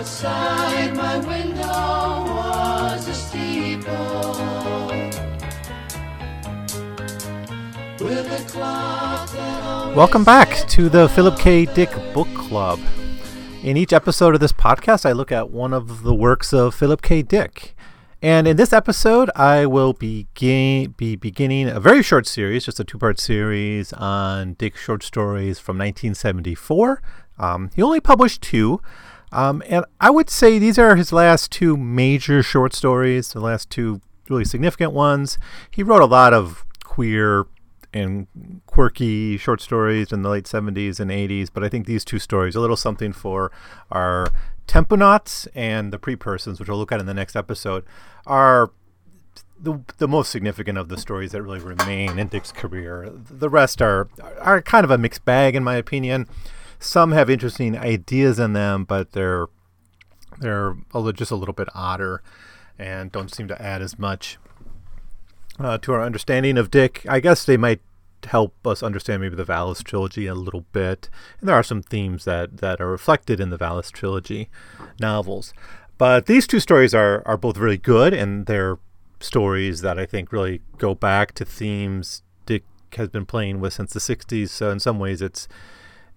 Outside my window was a steeple with a clock that always Welcome back to the Philip K. Dick Book Club. In each episode of this podcast, I look at one of the works of Philip K. Dick. And in this episode, I will begin, be beginning a very short series, just a two part series on Dick's short stories from 1974. Um, he only published two. Um, and I would say these are his last two major short stories, the last two really significant ones. He wrote a lot of queer and quirky short stories in the late 70s and 80s, but I think these two stories, a little something for our tempunauts and the pre-persons, which we'll look at in the next episode, are the, the most significant of the stories that really remain in Dick's career. The rest are are kind of a mixed bag, in my opinion. Some have interesting ideas in them, but they're they're just a little bit odder and don't seem to add as much uh, to our understanding of Dick. I guess they might help us understand maybe the Valis trilogy a little bit. And there are some themes that, that are reflected in the Valis trilogy novels. But these two stories are, are both really good, and they're stories that I think really go back to themes Dick has been playing with since the 60s. So in some ways, it's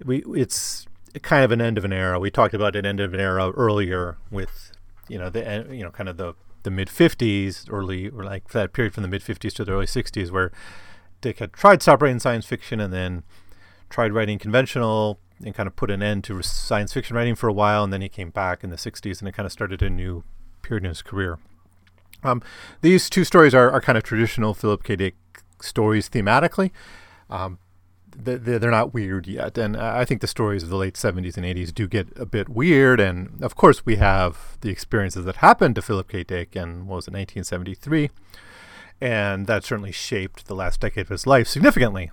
we it's kind of an end of an era. We talked about an end of an era earlier with you know the you know kind of the the mid 50s, early or like that period from the mid 50s to the early 60s where Dick had tried to science fiction and then tried writing conventional and kind of put an end to science fiction writing for a while, and then he came back in the 60s and it kind of started a new period in his career. Um, these two stories are, are kind of traditional Philip K. Dick stories thematically. Um, th- th- they're not weird yet, and I I think the stories of the late 70s and 80s do get a bit weird. And of course, we have the experiences that happened to Philip K. Dick in what was it 1973, and that certainly shaped the last decade of his life significantly.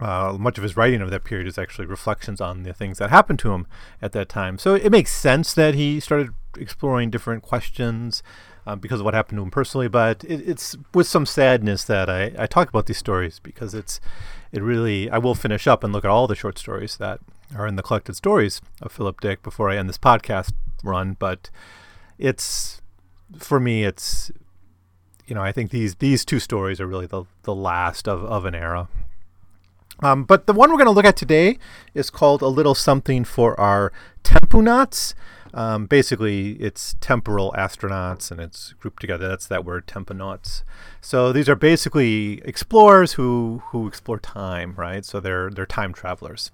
Uh, much of his writing of that period is actually reflections on the things that happened to him at that time. So it makes sense that he started exploring different questions um, because of what happened to him personally. But it, it's with some sadness that I, I talk about these stories because it's it really I will finish up and look at all the short stories that are in the collected stories of Philip Dick before I end this podcast run. But it's for me it's you know I think these these two stories are really the the last of, of an era. Um, but the one we're going to look at today is called A Little Something for Our Tempunauts. Um, basically, it's temporal astronauts and it's grouped together. That's that word, tempunauts. So these are basically explorers who, who explore time, right? So they're, they're time travelers.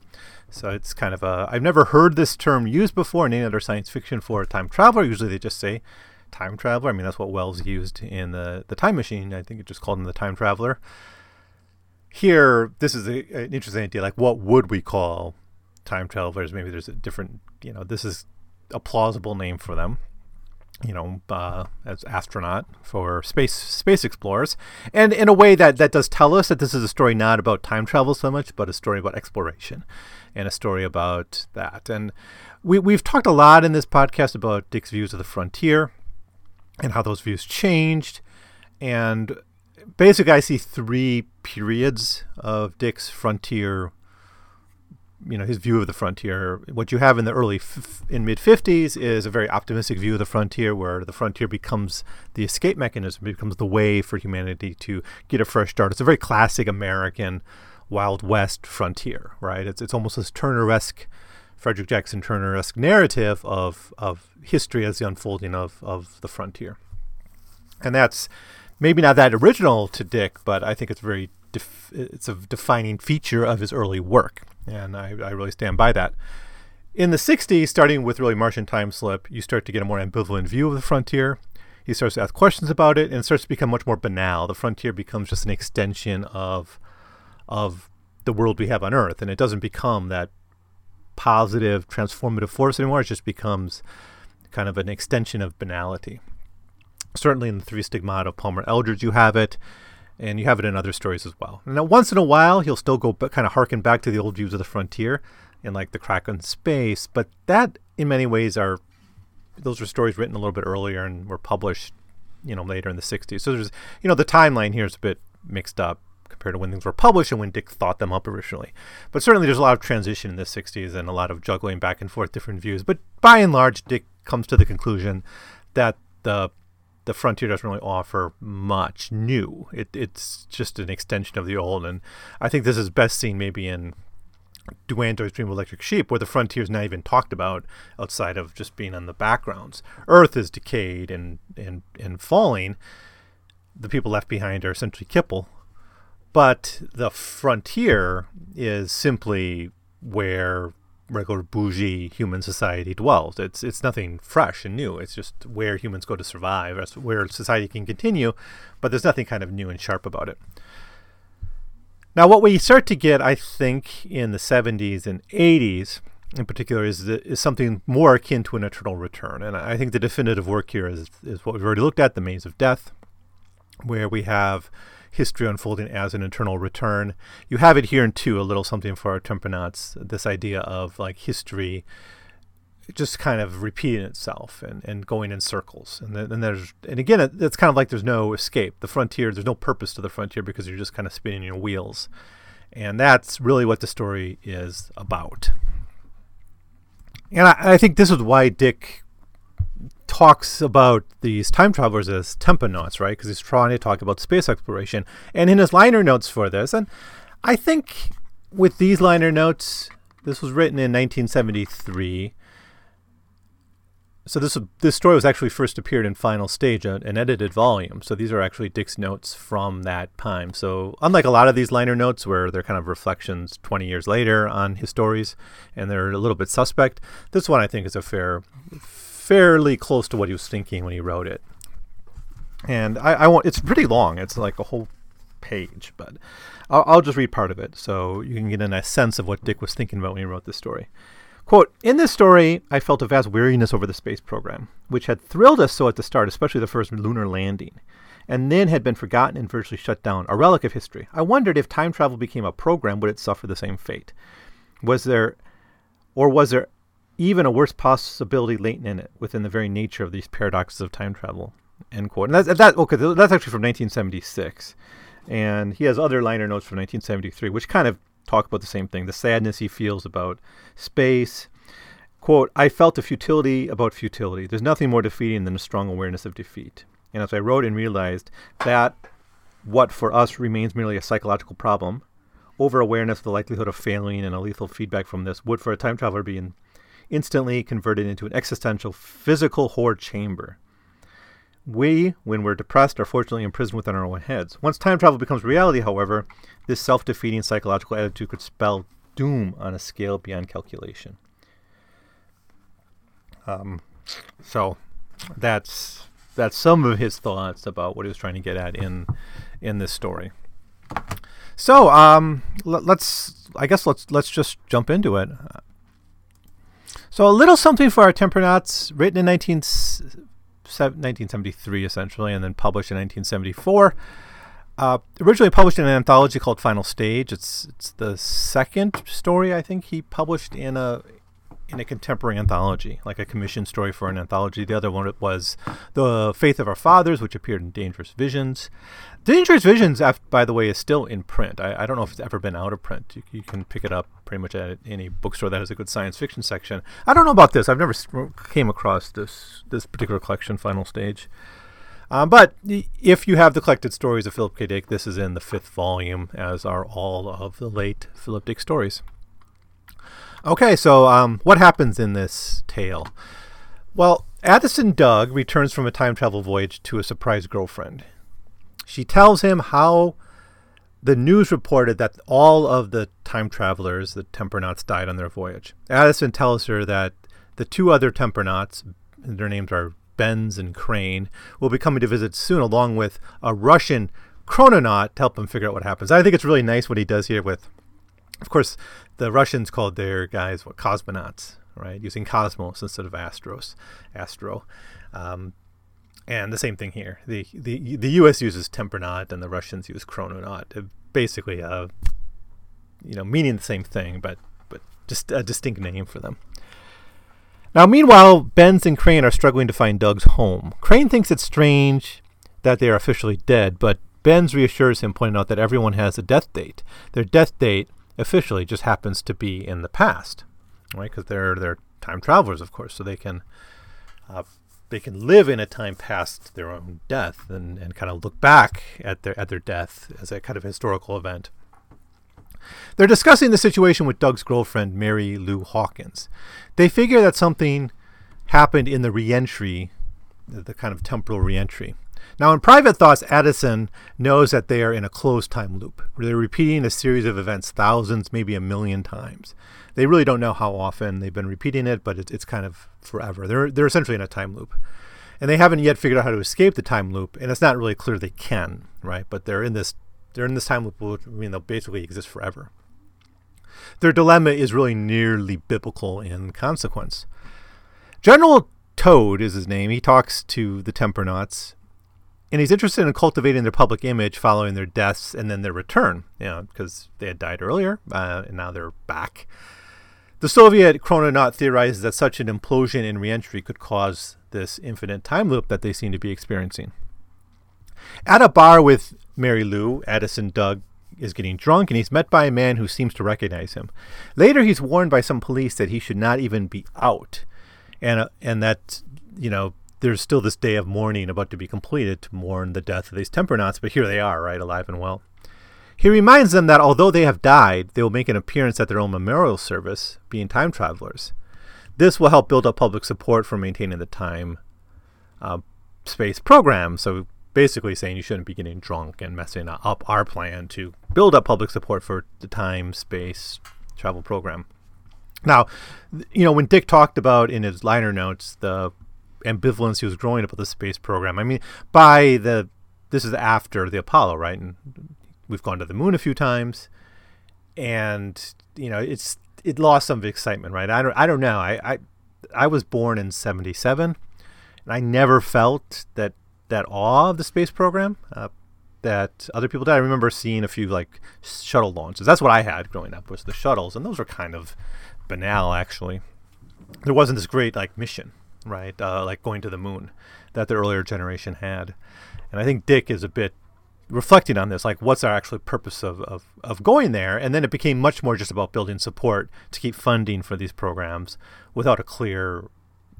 So it's kind of a. I've never heard this term used before in any other science fiction for a time traveler. Usually they just say time traveler. I mean, that's what Wells used in the, the time machine. I think it just called him the time traveler. Here this is a, an interesting idea. Like what would we call time travelers? Maybe there's a different you know this is a plausible name for them. You know uh, as astronaut for space space explorers. And in a way that that does tell us that this is a story not about time travel so much but a story about exploration and a story about that. And we, we've talked a lot in this podcast about dick's views of the frontier and how those views changed and basically I see three periods of Dick's frontier. You know his view of the frontier. What you have in the early f- in mid fifties is a very optimistic view of the frontier, where the frontier becomes the escape mechanism, becomes the way for humanity to get a fresh start. It's a very classic American Wild West frontier, right? It's it's almost this Turner-esque, Frederick Jackson Turner-esque narrative of of history as the unfolding of of the frontier, and that's maybe not that original to Dick, but I think it's very def- it's a defining feature of his early work, and I, I really stand by that. In the 60s, starting with really Martian Time Slip, you start to get a more ambivalent view of the frontier. He starts to ask questions about it, and it starts to become much more banal. The frontier becomes just an extension of of the world we have on Earth, and it doesn't become that positive, transformative force anymore. It just becomes kind of an extension of banality certainly in the three stigmata of Palmer Eldritch, you have it. and you have it in other stories as well. Now, once in a while, he'll still go kind of harken back to the old views of the frontier, and like the crack in space. But that, in many ways, are those were stories written a little bit earlier and were published, you know, later in the '60s. So there's, you know, the timeline here is a bit mixed up compared to when things were published and when Dick thought them up originally. But certainly, there's a lot of transition in the '60s and a lot of juggling back and forth different views. But by and large, Dick comes to the conclusion that the the frontier doesn't really offer much new. It, it's just an extension of the old, and I think this is best seen maybe in Do Androids Dream of Electric Sheep, where the frontier is not even talked about outside of just being on the backgrounds. Earth is decayed and and and falling. The people left behind are essentially kipple, but the frontier is simply where regular bougie human society dwells. It's it's nothing fresh and new. It's just where humans go to survive. Where society can continue, but there's nothing kind of new and sharp about it. Now, what we start to get, I think, in the 70s and 80s, in particular, is is something more akin to an eternal return. And I think the definitive work here is is what we've already looked at, the Maze of Death, where we have history unfolding as an eternal return. You have it here in two, a little something for our Tempunauts, this idea of like history just kind of repeating itself and, and going in circles. And then and there's and again it, it's kind of like there's no escape. The frontier, there's no purpose to the frontier because you're just kind of spinning your wheels. And that's really what the story is about. And I, I think this is why Dick talks about these time travelers as tempunauts, right? Because he's trying to talk about space exploration. And in his liner notes for this, and I think with these liner notes, this was written in 1973. So this this story was actually first appeared in Final Stage, uh, an edited volume. So these are actually Dick's notes from that time. So unlike a lot of these liner notes, where they're kind of reflections 20 years later on his stories, and they're a little bit suspect, this one I think is a fair fairly close to what he was thinking when he wrote it. And I, I won't, it's pretty long. It's like a whole page, but I'll, I'll just read part of it so you can get a nice sense of what Dick was thinking about when he wrote this story. Quote, in this story, I felt a vast weariness over the space program, which had thrilled us so at the start, especially the first lunar landing, and then had been forgotten and virtually shut down, a relic of history. I wondered if time travel became a program, would it suffer the same fate? Was there, or was there even a worse possibility latent in it within the very nature of these paradoxes of time travel. End quote. And that's that. Okay, that's actually from 1976, and he has other liner notes from 1973, which kind of talk about the same thing: the sadness he feels about space. Quote: I felt a futility about futility. There's nothing more defeating than a strong awareness of defeat. And as I wrote and realized that what for us remains merely a psychological problem, over awareness of the likelihood of failing and a lethal feedback from this would for a time traveler be in instantly converted into an existential physical whore chamber. We, when we're depressed, are fortunately imprisoned within our own heads. Once time travel becomes reality, however, this self defeating psychological attitude could spell doom on a scale beyond calculation. Um, so that's that's some of his thoughts about what he was trying to get at in in this story. So um, l- let's I guess let's let's just jump into it. So a little something for our Tempunauts, written in 19, 1973 essentially, and then published in 1974. Uh, originally published in an anthology called Final Stage. It's it's the second story I think he published in a in a contemporary anthology, like a commissioned story for an anthology. The other one was The Faith of Our Fathers, which appeared in Dangerous Visions. Dangerous Visions, by the way, is still in print. I, I don't know if it's ever been out of print. You, you, can pick it up pretty much at any bookstore that has a good science fiction section. I don't know about this. I've never came across this this particular collection, Final Stage. Um, but if you have the collected stories of Philip K. Dick, this is in the fifth volume, as are all of the late Philip Dick stories. Okay, so um, what happens in this tale? Well, Addison Doug returns from a time travel voyage to a surprise girlfriend. She tells him how the news reported that all of the time travelers, the Tempunauts, died on their voyage. Addison tells her that the two other Tempunauts, their names are Benz and Crane, will be coming to visit soon, along with a Russian chrononaut to help him figure out what happens. I think it's really nice what he does here with, of course, the Russians called their guys what cosmonauts, right? Using cosmos instead of astros, astro. Um, And the same thing here. The the the U.S. uses Tempunaut and the Russians use Chrononaut. Basically, uh, you know, meaning the same thing, but but just a distinct name for them. Now, meanwhile, Benz and Crane are struggling to find Doug's home. Crane thinks it's strange that they are officially dead, but Benz reassures him, pointing out that everyone has a death date. Their death date officially just happens to be in the past, right? Because they're they're time travelers, of course, so they can uh, they can live in a time past their own death and, and kind of look back at their at their death as a kind of historical event. They're discussing the situation with Doug's girlfriend, Mary Lou Hawkins. They figure that something happened in the reentry, the kind of temporal reentry. Now, in private thoughts, Addison knows that they are in a closed time loop. They're repeating a series of events thousands, maybe a million times. They really don't know how often they've been repeating it, but it's, it's kind of forever. They're, they're essentially in a time loop. And they haven't yet figured out how to escape the time loop, and it's not really clear they can, right? But they're in this they're in this time loop, which I mean they'll basically exist forever. Their dilemma is really nearly biblical in consequence. General Toad is his name. He talks to the Tempunauts and he's interested in cultivating their public image following their deaths and then their return, you know, because they had died earlier uh, and now they're back. The Soviet chrononaut theorizes that such an implosion in reentry could cause this infinite time loop that they seem to be experiencing. At a bar with Mary Lou, Addison Doug is getting drunk and he's met by a man who seems to recognize him. Later, he's warned by some police that he should not even be out, and uh, and that you know there's still this day of mourning about to be completed to mourn the death of these Tempunauts, but here they are, right, alive and well. He reminds them that although they have died, they will make an appearance at their own memorial service, being time travelers. This will help build up public support for maintaining the time uh, space program. So basically saying you shouldn't be getting drunk and messing up our plan to build up public support for the time space travel program. Now, you know, when Dick talked about in his liner notes the ambivalence he was growing about the space program. I mean, by the this is after the Apollo, right? And we've gone to the moon a few times, and you know, it's it lost some of the excitement, right? I don't I don't know. I I, I was born in '77, and I never felt that that awe of the space program. Uh, that other people did. I remember seeing a few like shuttle launches. That's what I had growing up was the shuttles, and those were kind of banal actually. There wasn't this great like mission right? Uh, like going to the moon that the earlier generation had. And I think Dick is a bit reflecting on this, like what's our actual purpose of, of, of going there? And then it became much more just about building support to keep funding for these programs without a clear,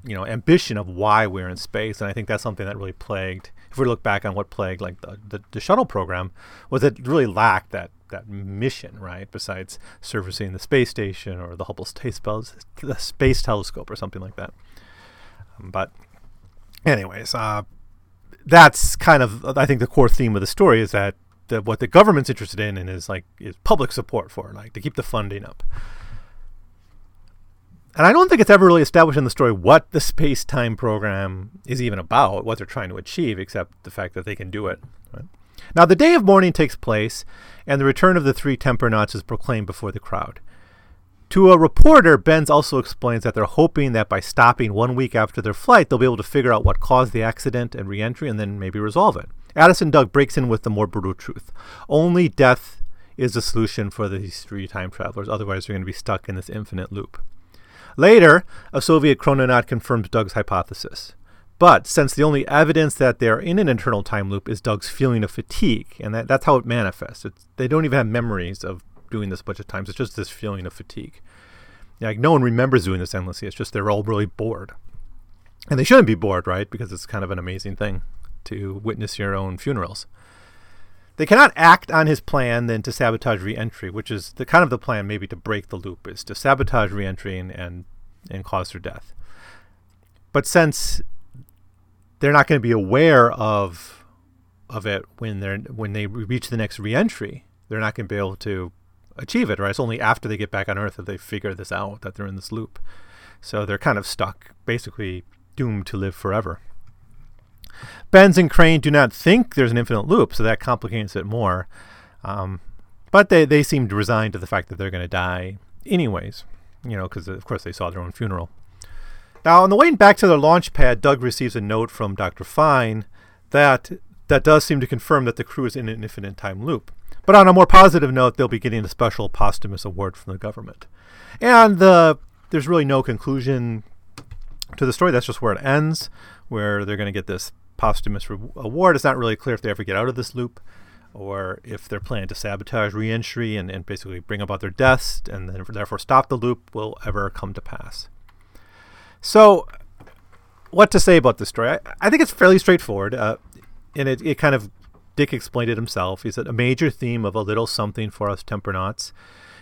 you know, ambition of why we're in space. And I think that's something that really plagued, if we look back on what plagued like the, the, the shuttle program, was it really lacked that that mission, right? Besides servicing the space station or the Hubble Space, the space telescope or something like that. But, anyways, uh, that's kind of I think the core theme of the story is that the, what the government's interested in and is like is public support for, like to keep the funding up. And I don't think it's ever really established in the story what the space time program is even about, what they're trying to achieve, except the fact that they can do it. Right? Now, the day of mourning takes place, and the return of the three Tempunauts is proclaimed before the crowd. To a reporter, Benz also explains that they're hoping that by stopping one week after their flight, they'll be able to figure out what caused the accident and reentry and then maybe resolve it. Addison Doug breaks in with the more brutal truth. Only death is the solution for these three time travelers, otherwise, they're going to be stuck in this infinite loop. Later, a Soviet chrononaut confirms Doug's hypothesis. But since the only evidence that they're in an internal time loop is Doug's feeling of fatigue, and that, that's how it manifests, it's, they don't even have memories of doing this a bunch of times. It's just this feeling of fatigue. Like no one remembers doing this endlessly. It's just they're all really bored, and they shouldn't be bored, right? Because it's kind of an amazing thing to witness your own funerals. They cannot act on his plan then to sabotage reentry, which is the kind of the plan maybe to break the loop is to sabotage reentry and and, and cause their death. But since they're not going to be aware of of it when they're when they reach the next reentry, they're not going to be able to achieve it, right? It's only after they get back on Earth that they figure this out, that they're in this loop. So they're kind of stuck, basically doomed to live forever. Benz and Crane do not think there's an infinite loop, so that complicates it more. Um, but they, they seem resigned to the fact that they're going to die anyways, you know, because of course they saw their own funeral. Now, on the way back to their launch pad, Doug receives a note from Dr. Fine that that does seem to confirm that the crew is in an infinite time loop. But on a more positive note, they'll be getting a special posthumous award from the government. And the there's really no conclusion to the story. That's just where it ends, where they're going to get this posthumous re- award. It's not really clear if they ever get out of this loop or if they're planning to sabotage reentry and, and basically bring about their deaths and then therefore stop the loop will ever come to pass. So, what to say about this story? I, I think it's fairly straightforward. Uh, and it, it kind of, Dick explained it himself. He said a major theme of A Little Something for Us Tempunauts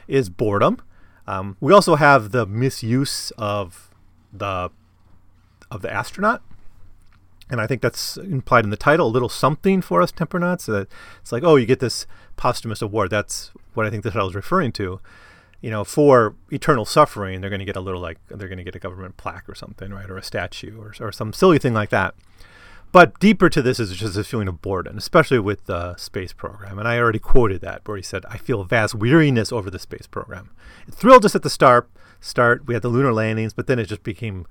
is boredom. Um, we also have the misuse of the of the astronaut and I think that's implied in the title, a little something for us Tempunauts. So it's like, oh, you get this posthumous award. That's what I think the title is referring to. You know, for eternal suffering, they're going to get a little like they're going to get a government plaque or something, right, or a statue or, or some silly thing like that. But deeper to this is just a feeling of boredom, especially with the space program. And I already quoted that where he said, "I feel vast weariness over the space program. It thrilled us at the start. Start, we had the lunar landings, but then it just became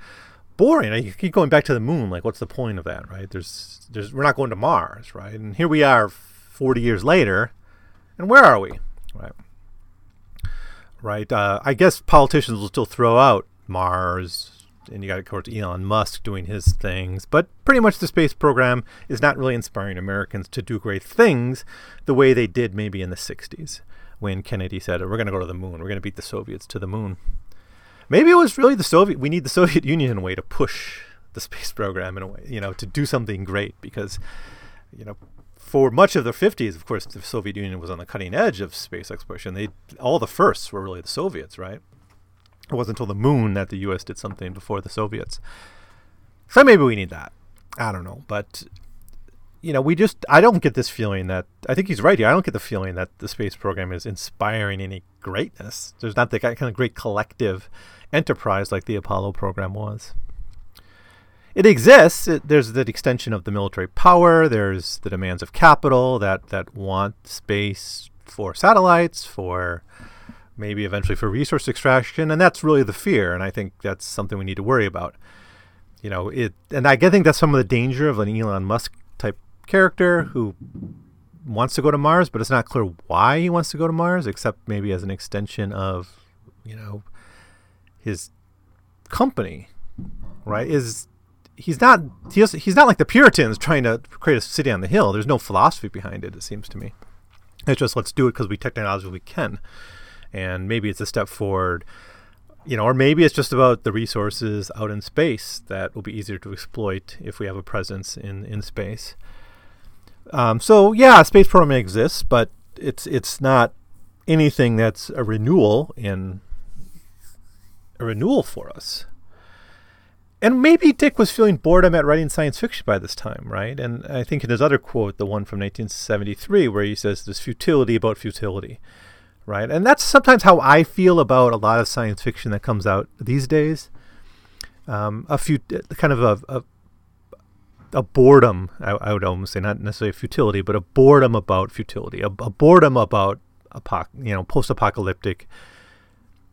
boring. I keep going back to the moon. Like, what's the point of that, right? There's, there's, we're not going to Mars, right? And here we are, 40 years later, and where are we, right? Right. Uh, I guess politicians will still throw out Mars, and you got of course Elon Musk doing his things, but pretty much the space program is not really inspiring Americans to do great things the way they did maybe in the 60s when Kennedy said, "We're going to go to the moon. We're going to beat the Soviets to the moon." Maybe it was really the Soviet. We need the Soviet Union in a way to push the space program in a way, you know, to do something great because, you know, for much of the 50s, of course, the Soviet Union was on the cutting edge of space exploration. They all the firsts were really the Soviets, right? It wasn't until the moon that the U.S. did something before the Soviets. So maybe we need that. I don't know, but you know, we just I don't get this feeling that I think he's right here. I don't get the feeling that the space program is inspiring any greatness. There's not the kind of great collective enterprise like the Apollo program was. It exists. It, there's the extension of the military power. There's the demands of capital that that want space for satellites, for maybe eventually for resource extraction, and that's really the fear. And I think that's something we need to worry about. You know, it, and I think that's some of the danger of an Elon Musk type character who wants to go to Mars, but it's not clear why he wants to go to Mars, except maybe as an extension of, you know, his company, right? Is he's not he's he's not like the Puritans trying to create a city on the hill. There's no philosophy behind it. It seems to me. It's just let's do it because we technologically can, and maybe it's a step forward. You know, or maybe it's just about the resources out in space that will be easier to exploit if we have a presence in, in space. Um, so yeah, space program exists, but it's it's not anything that's a renewal in a renewal for us. And maybe Dick was feeling boredom at writing science fiction by this time, right? And I think in his other quote, the one from 1973, where he says there's futility about futility, right? And that's sometimes how I feel about a lot of science fiction that comes out these days. Um, a few kind of a, a, a boredom, I, I, would almost say, not necessarily futility, but a boredom about futility, a, a boredom about apoc- you know post-apocalyptic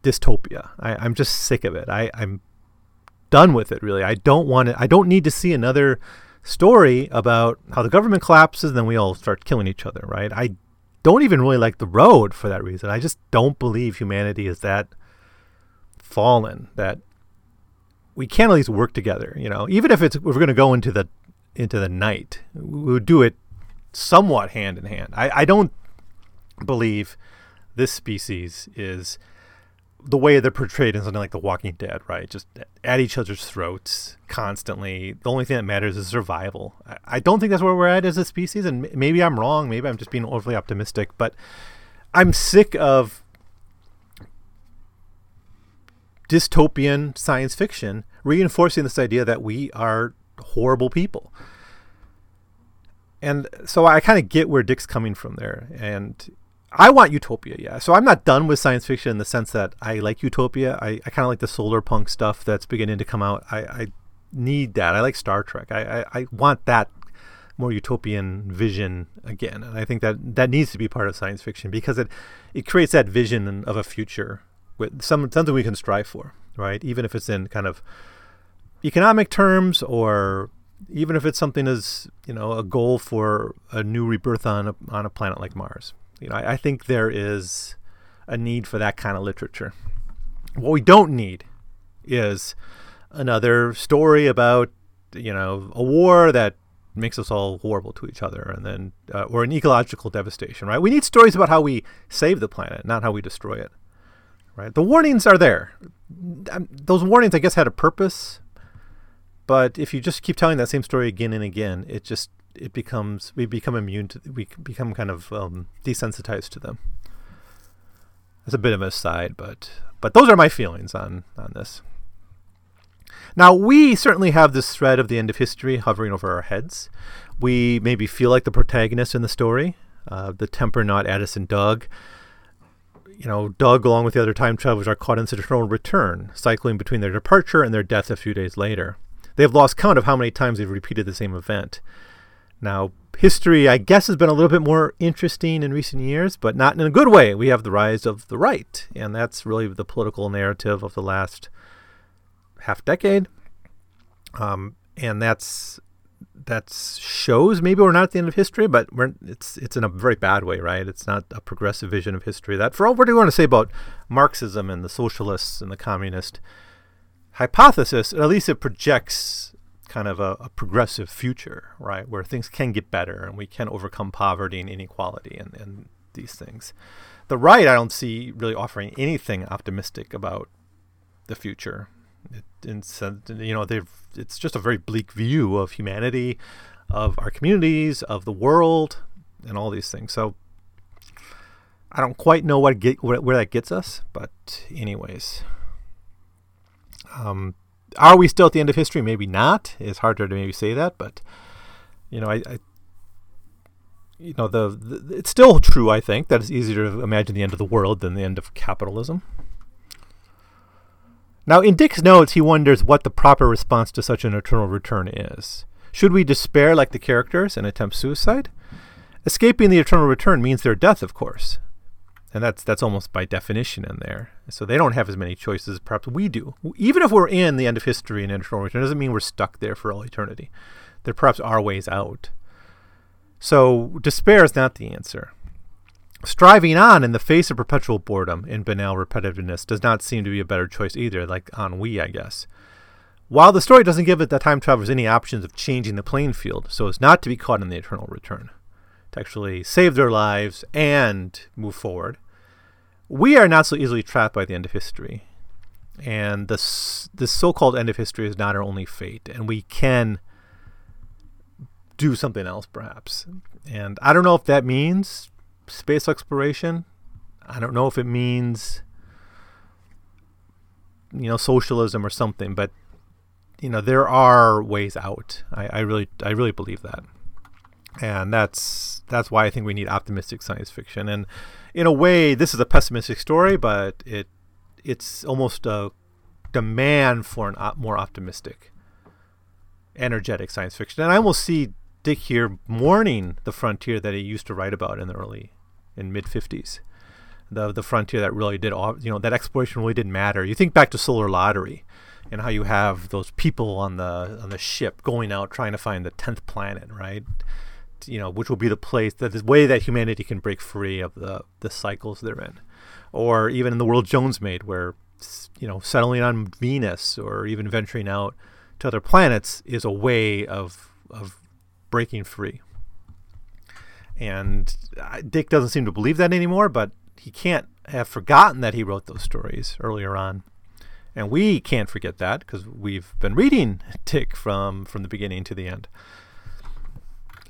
dystopia. I, am just sick of it. I, I'm done with it. Really, I don't want it. I don't need to see another story about how the government collapses and then we all start killing each other. Right? I don't even really like the road for that reason. I just don't believe humanity is that fallen that we can at least work together. You know, even if it's if we're going to go into the into the night, we would do it somewhat hand in hand. I, I don't believe this species is the way they're portrayed in something like The Walking Dead, right? Just at each other's throats constantly. The only thing that matters is survival. I, I don't think that's where we're at as a species, and maybe I'm wrong. Maybe I'm just being overly optimistic, but I'm sick of dystopian science fiction reinforcing this idea that we are horrible people. And so I kind of get where Dick's coming from there. And I want utopia, yeah. So I'm not done with science fiction in the sense that I like utopia. I, I kind of like the solar punk stuff that's beginning to come out. I, I need that. I like Star Trek. I, I, I, want that more utopian vision again. And I think that that needs to be part of science fiction because it, it creates that vision of a future with some something we can strive for, right? Even if it's in kind of economic terms or even if it's something as you know a goal for a new rebirth on a, on a planet like Mars. You know, I, I think there is a need for that kind of literature. What we don't need is another story about you know a war that makes us all horrible to each other and then uh, or an ecological devastation right? We need stories about how we save the planet not how we destroy it right? The warnings are there. Um, those warnings i guess had a purpose but if you just keep telling that same story again and again it just it becomes we become immune to we become kind of um, desensitized to them that's a bit of an aside but but those are my feelings on on this now, we certainly have this thread of the end of history hovering over our heads. We maybe feel like the protagonist in the story, uh, the not Addison Doug. You know, Doug, along with the other time travelers, are caught in such eternal return, cycling between their departure and their death a few days later. They have lost count of how many times they've repeated the same event. Now, history, I guess, has been a little bit more interesting in recent years, but not in a good way. We have the rise of the right, and that's really the political narrative of the last half decade. Um, and that's that shows maybe we're not at the end of history, but it's it's in a very bad way, right? It's not a progressive vision of history. That for all what do you want to say about Marxism and the socialists and the communist hypothesis, at least it projects kind of a, a progressive future, right, where things can get better and we can overcome poverty and inequality and, and these things. The right, I don't see really offering anything optimistic about the future it, you know, they've it's just a very bleak view of humanity, of our communities, of the world, and all these things. So I don't quite know what get where, where that gets us, but anyways, um, are we still at the end of history? Maybe not. It's harder to maybe say that, but you know, I, I you know, the, the it's still true. I think that it's easier to imagine the end of the world than the end of capitalism. Now, in Dick's notes, he wonders what the proper response to such an eternal return is. Should we despair like the characters and attempt suicide? Escaping the eternal return means their death, of course. And that's that's almost by definition in there. So they don't have as many choices as perhaps we do. Even if we're in the end of history and eternal return, it doesn't mean we're stuck there for all eternity. There perhaps are ways out. So despair is not the answer. Striving on in the face of perpetual boredom and banal repetitiveness does not seem to be a better choice either, like ennui, I guess. While the story doesn't give it the time travelers any options of changing the playing field so as not to be caught in the eternal return, to actually save their lives and move forward, we are not so easily trapped by the end of history. And this, this so called end of history is not our only fate, and we can do something else perhaps. And I don't know if that means space exploration. I don't know if it means you know socialism or something, but you know there are ways out. I, I really I really believe that, and that's that's why I think we need optimistic science fiction. And in a way, this is a pessimistic story, but it it's almost a demand for an op- more optimistic, energetic science fiction. And I almost see Dick here mourning the frontier that he used to write about in the early, in mid 50s. The the frontier that really did, all you know, that exploration really didn't matter. You think back to Solar Lottery, and how you have those people on the on the ship going out trying to find the tenth planet, right? You know, which will be the place that the way that humanity can break free of the the cycles they're in, or even in the world Jones made, where you know settling on Venus or even venturing out to other planets is a way of of breaking free. And uh, Dick doesn't seem to believe that anymore, but he can't have forgotten that he wrote those stories earlier on. And we can't forget that because we've been reading Dick from, from the beginning to the end.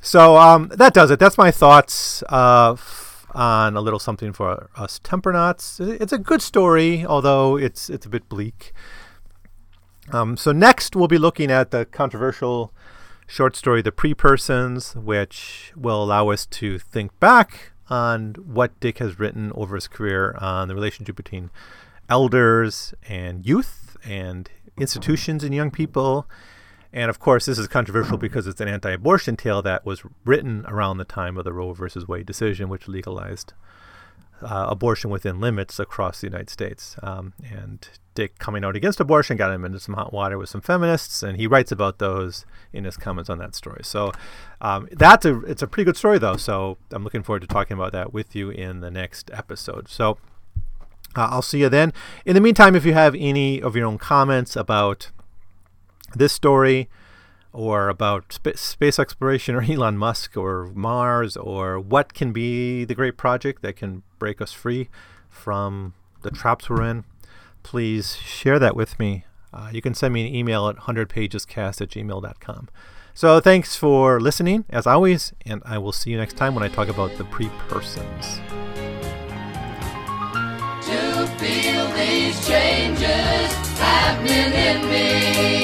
So um, that does it. That's my thoughts uh, on a little something for us Tempunauts. It's a good story, although it's it's a bit bleak. Um, so next we'll be looking at the controversial short story, The Pre-Persons, which will allow us to think back on what Dick has written over his career on the relationship between elders and youth and institutions and young people. And of course, this is controversial because it's an anti abortion tale that was written around the time of the Roe versus Wade decision, which legalized uh, abortion within limits across the United States. Um, and Dick coming out against abortion got him into some hot water with some feminists, and he writes about those in his comments on that story. So um, that's a it's a pretty good story though. So I'm looking forward to talking about that with you in the next episode. So. Uh, I'll see you then. In the meantime, if you have any of your own comments about this story or about sp- space exploration or Elon Musk or Mars or what can be the great project that can break us free from the traps we're in, please share that with me. Uh, you can send me an email at 100pagescast at gmail.com. So thanks for listening, as always, and I will see you next time when I talk about the pre persons. To feel these changes happening in me.